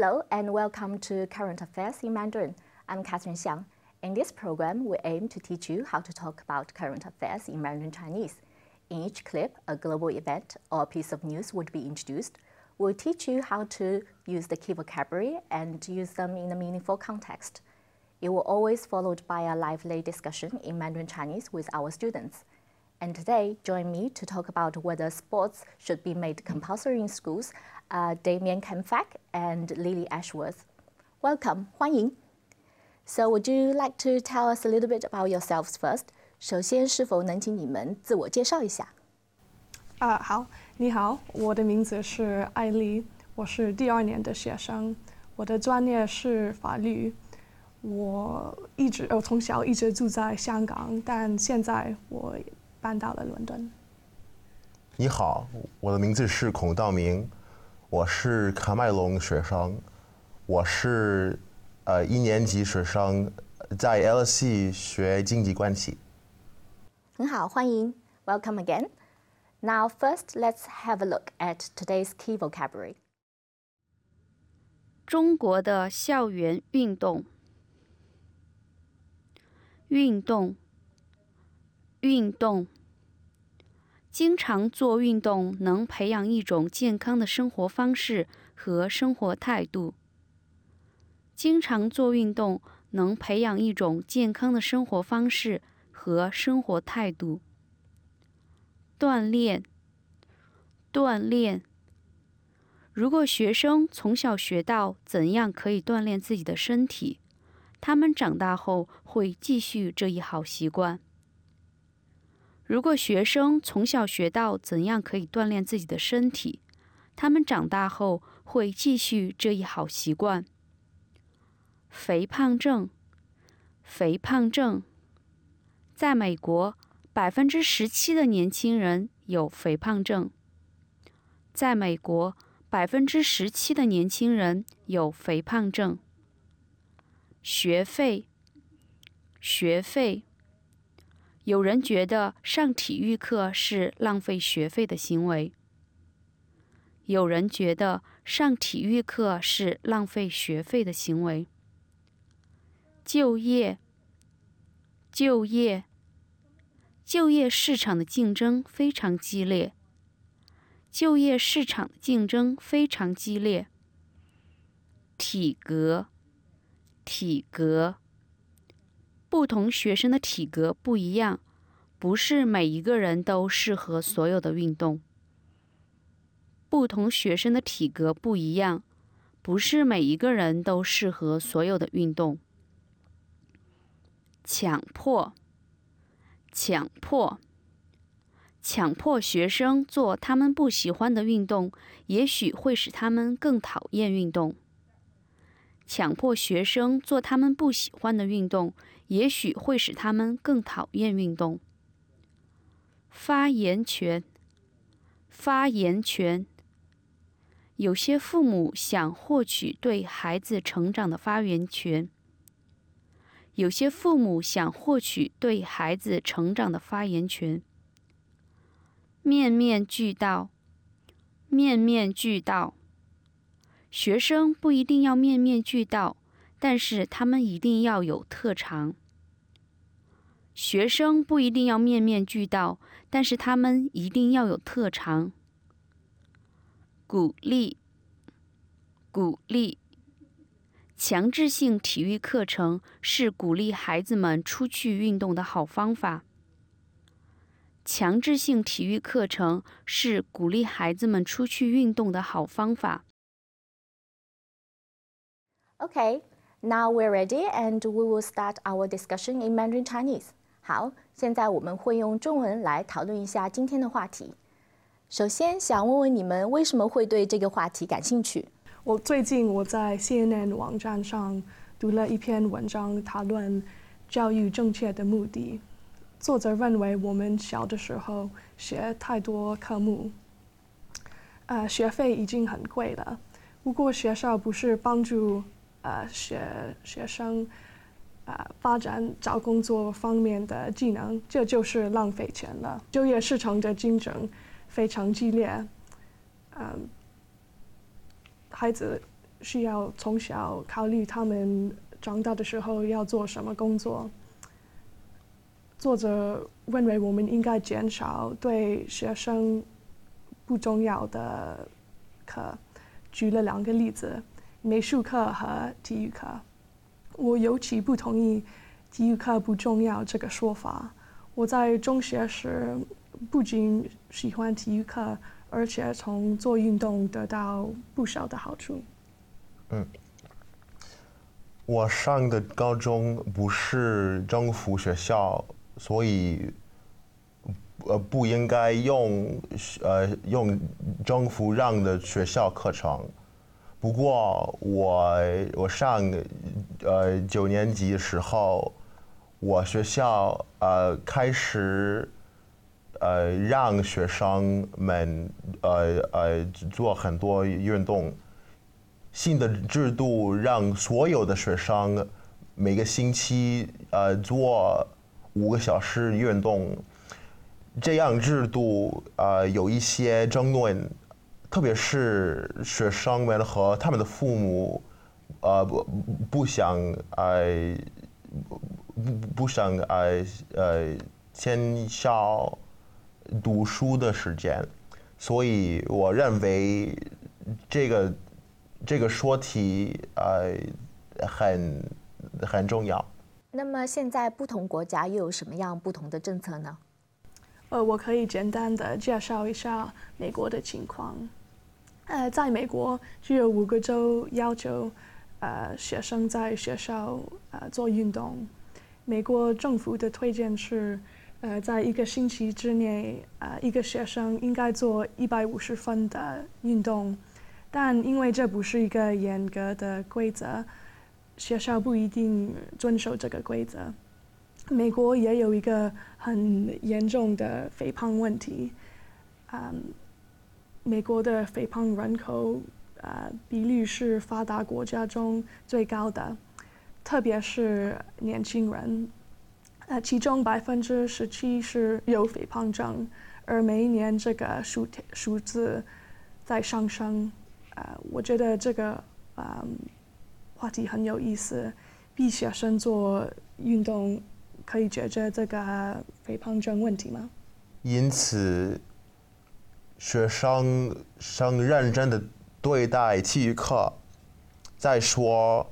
Hello and welcome to Current Affairs in Mandarin. I'm Catherine Xiang. In this program, we aim to teach you how to talk about current affairs in Mandarin Chinese. In each clip, a global event or piece of news would be introduced. We'll teach you how to use the key vocabulary and use them in a meaningful context. It will always followed by a lively discussion in Mandarin Chinese with our students. And today, join me to talk about whether sports should be made compulsory in schools, uh, Damien Kempfak and Lily Ashworth. Welcome, 欢迎。So would you like to tell us a little bit about yourselves first? 首先，是否能请你们自我介绍一下？啊，好，你好，我的名字是艾丽，我是第二年的学生，我的专业是法律。我一直，我从小一直住在香港，但现在我 搬到了伦敦。你好，我的名字是孔道明，我是卡麦隆学生，我是。呃一年级学生在 LSE 学经济关系。很好，欢迎，Welcome again. Now, first, let's have a look at today's key vocabulary. 中国的校园运动，运动，运动。经常做运动能培养一种健康的生活方式和生活态度。经常做运动能培养一种健康的生活方式和生活态度。锻炼，锻炼。如果学生从小学到怎样可以锻炼自己的身体，他们长大后会继续这一好习惯。如果学生从小学到怎样可以锻炼自己的身体，他们长大后会继续这一好习惯。肥胖症，肥胖症，在美国，百分之十七的年轻人有肥胖症。在美国，百分之十七的年轻人有肥胖症。学费，学费，有人觉得上体育课是浪费学费的行为。有人觉得上体育课是浪费学费的行为。就业，就业，就业市场的竞争非常激烈。就业市场的竞争非常激烈。体格，体格，不同学生的体格不一样，不是每一个人都适合所有的运动。不同学生的体格不一样，不是每一个人都适合所有的运动。强迫，强迫，强迫学生做他们不喜欢的运动，也许会使他们更讨厌运动。强迫学生做他们不喜欢的运动，也许会使他们更讨厌运动。发言权，发言权。有些父母想获取对孩子成长的发言权。有些父母想获取对孩子成长的发言权。面面俱到，面面俱到。学生不一定要面面俱到，但是他们一定要有特长。学生不一定要面面俱到，但是他们一定要有特长。鼓励，鼓励。强制性体育课程是鼓励孩子们出去运动的好方法。强制性体育课程是鼓励孩子们出去运动的好方法。Okay, now we're ready and we will start our discussion in Mandarin Chinese. 好，现在我们会用中文来讨论一下今天的话题。首先，想问问你们为什么会对这个话题感兴趣？我最近我在 CNN 网站上读了一篇文章，讨论教育正确的目的。作者认为我们小的时候学太多科目，呃，学费已经很贵了。如果学校不是帮助呃学学生啊发展找工作方面的技能，这就是浪费钱了。就业市场的竞争非常激烈，嗯。孩子需要从小考虑他们长大的时候要做什么工作。作者认为我们应该减少对学生不重要的课，举了两个例子：美术课和体育课。我尤其不同意体育课不重要这个说法。我在中学时不仅喜欢体育课，而且从做运动得到不少的好处。嗯，我上的高中不是政府学校。所以，呃，不应该用呃用政府让的学校课程。不过，我我上呃九年级的时候，我学校呃开始呃让学生们呃呃做很多运动。新的制度让所有的学生每个星期呃做。五个小时运动，这样制度啊有一些争论，特别是学生们和他们的父母，呃不不想呃不不想呃呃减少读书的时间，所以我认为这个这个说题呃很很重要。那么现在不同国家又有什么样不同的政策呢？呃，我可以简单的介绍一下美国的情况。呃，在美国，只有五个州要求呃学生在学校呃做运动。美国政府的推荐是，呃，在一个星期之内，呃，一个学生应该做一百五十分的运动。但因为这不是一个严格的规则。学校不一定遵守这个规则。美国也有一个很严重的肥胖问题，嗯，美国的肥胖人口呃比率是发达国家中最高的，特别是年轻人，呃，其中百分之十七是有肥胖症，而每一年这个数数字在上升，呃，我觉得这个嗯。话题很有意思，逼学生做运动可以解决这个肥胖症问题吗？因此，学生生认真的对待体育课。再说，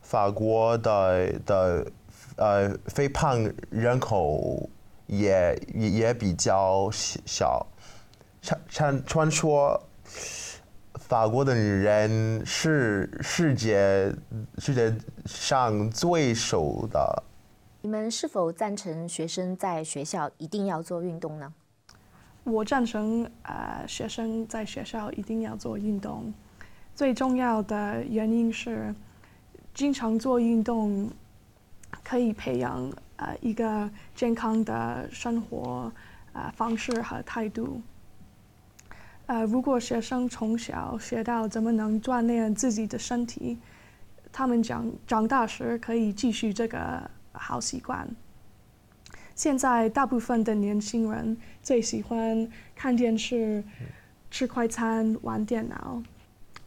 法国的的呃肥胖人口也也比较小，传传传说。法国的人是世界世界上最瘦的。你们是否赞成学生在学校一定要做运动呢？我赞成，呃，学生在学校一定要做运动。最重要的原因是，经常做运动可以培养呃一个健康的生活呃方式和态度。呃，如果学生从小学到怎么能锻炼自己的身体，他们长长大时可以继续这个好习惯。现在大部分的年轻人最喜欢看电视、吃快餐、玩电脑。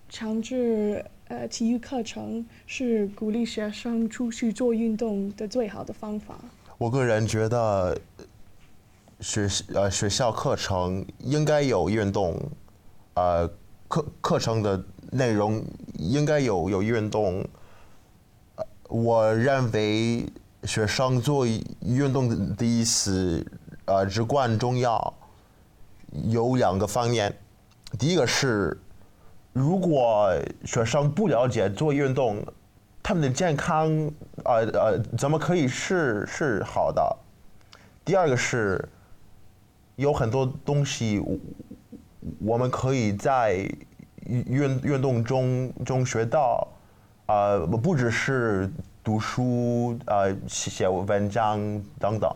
强制呃体育课程是鼓励学生出去做运动的最好的方法。我个人觉得。学呃学校课程应该有运动，呃课课程的内容应该有有运动。我认为学生做运动的意思呃至关重要，有两个方面。第一个是，如果学生不了解做运动，他们的健康呃呃怎么可以是是好的？第二个是。有很多东西，我们可以在运运动中中学到，呃，不只是读书，呃，写文章等等。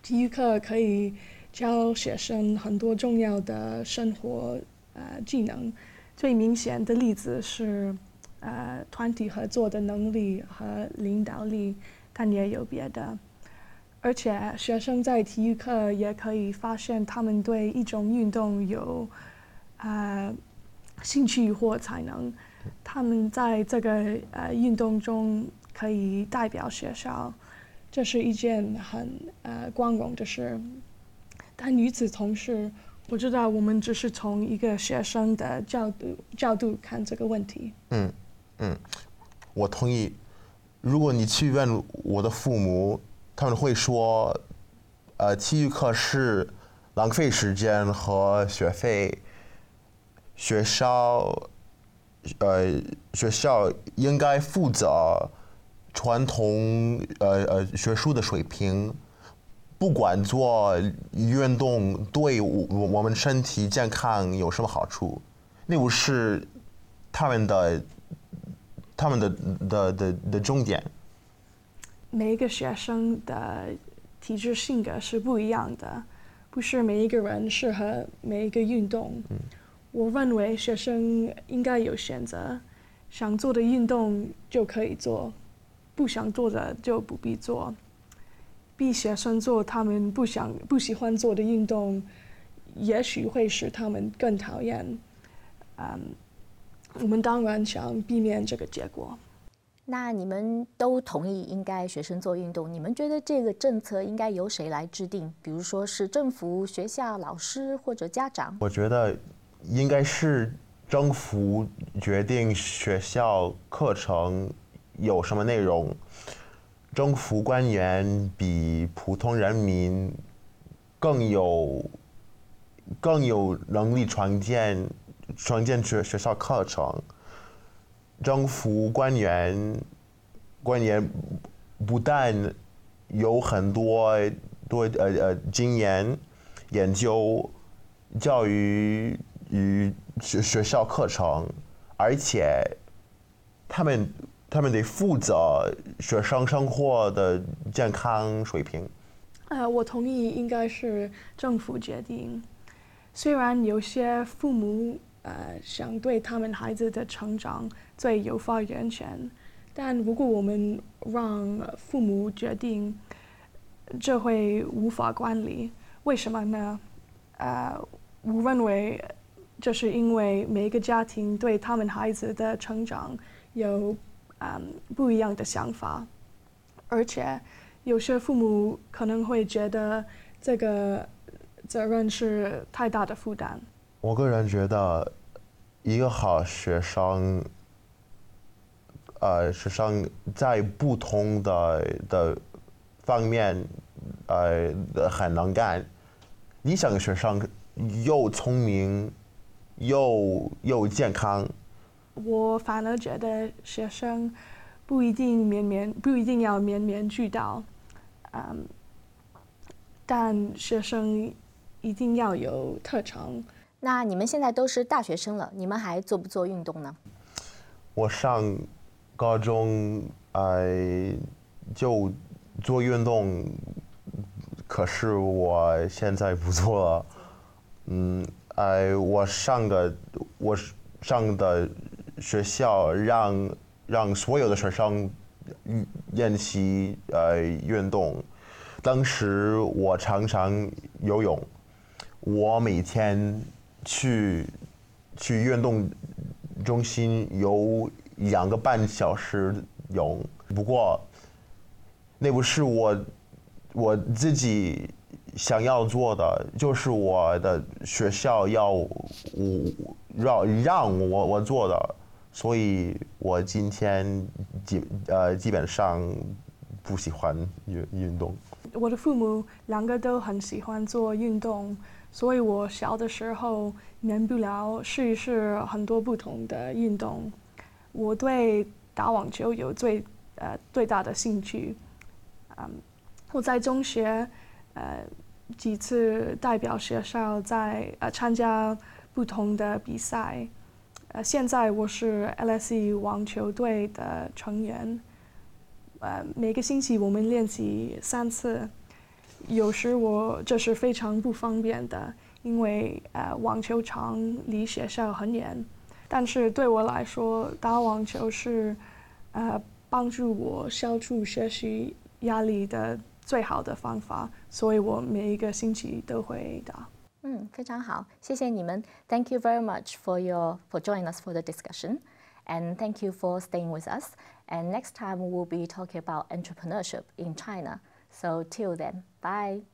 体育课可以教学生很多重要的生活呃技能，最明显的例子是呃团体合作的能力和领导力，但也有别的。而且学生在体育课也可以发现他们对一种运动有，呃，兴趣或才能。他们在这个呃运动中可以代表学校，这是一件很呃光荣的事。但与此同时，我知道我们只是从一个学生的角度角度看这个问题。嗯嗯，我同意。如果你去问我的父母，他们会说，呃，体育课是浪费时间和学费。学校，呃，学校应该负责传统呃呃学术的水平，不管做运动对我我们身体健康有什么好处，那不是他们的他们的的的的重点。每一个学生的体质性格是不一样的，不是每一个人适合每一个运动。我认为学生应该有选择，想做的运动就可以做，不想做的就不必做。逼学生做他们不想、不喜欢做的运动，也许会使他们更讨厌。嗯，我们当然想避免这个结果。那你们都同意应该学生做运动？你们觉得这个政策应该由谁来制定？比如说是政府、学校、老师或者家长？我觉得。应该是政府决定学校课程有什么内容，政府官员比普通人民更有更有能力创建创建学学校课程。政府官员官员不但有很多多呃呃经验研究教育。与学学校课程，而且他们他们得负责学生生活的健康水平。呃，我同意，应该是政府决定。虽然有些父母呃想对他们孩子的成长最有发言权，但如果我们让父母决定，这会无法管理。为什么呢？呃，我认为。就是因为每个家庭对他们孩子的成长有嗯不一样的想法，而且有些父母可能会觉得这个责任是太大的负担。我个人觉得，一个好学生，呃，学生在不同的的方面，呃，很能干。理想学生又聪明。又又健康。我反而觉得学生不一定面面不一定要面面俱到，嗯，但学生一定要有特长。那你们现在都是大学生了，你们还做不做运动呢？我上高中呃就做运动，可是我现在不做了，嗯。呃，我上的我上的学校让让所有的学生练习呃运动。当时我常常游泳，我每天去去运动中心游两个半小时泳。不过那不是我我自己。想要做的就是我的学校要我让让我我做的，所以我今天基呃基本上不喜欢运运动。我的父母两个都很喜欢做运动，所以我小的时候免不了试一试很多不同的运动。我对打网球有最呃最大的兴趣，嗯，我在中学。呃，几次代表学校在呃参加不同的比赛，呃，现在我是 LSE 网球队的成员，呃，每个星期我们练习三次，有时我这是非常不方便的，因为呃网球场离学校很远，但是对我来说打网球是呃帮助我消除学习压力的。最好的方法，所以我每一个星期都会打。嗯，非常好，谢谢你们。Thank you very much for your for joining us for the discussion. And thank you for staying with us. And next time we'll be talking about entrepreneurship in China. So till then, bye.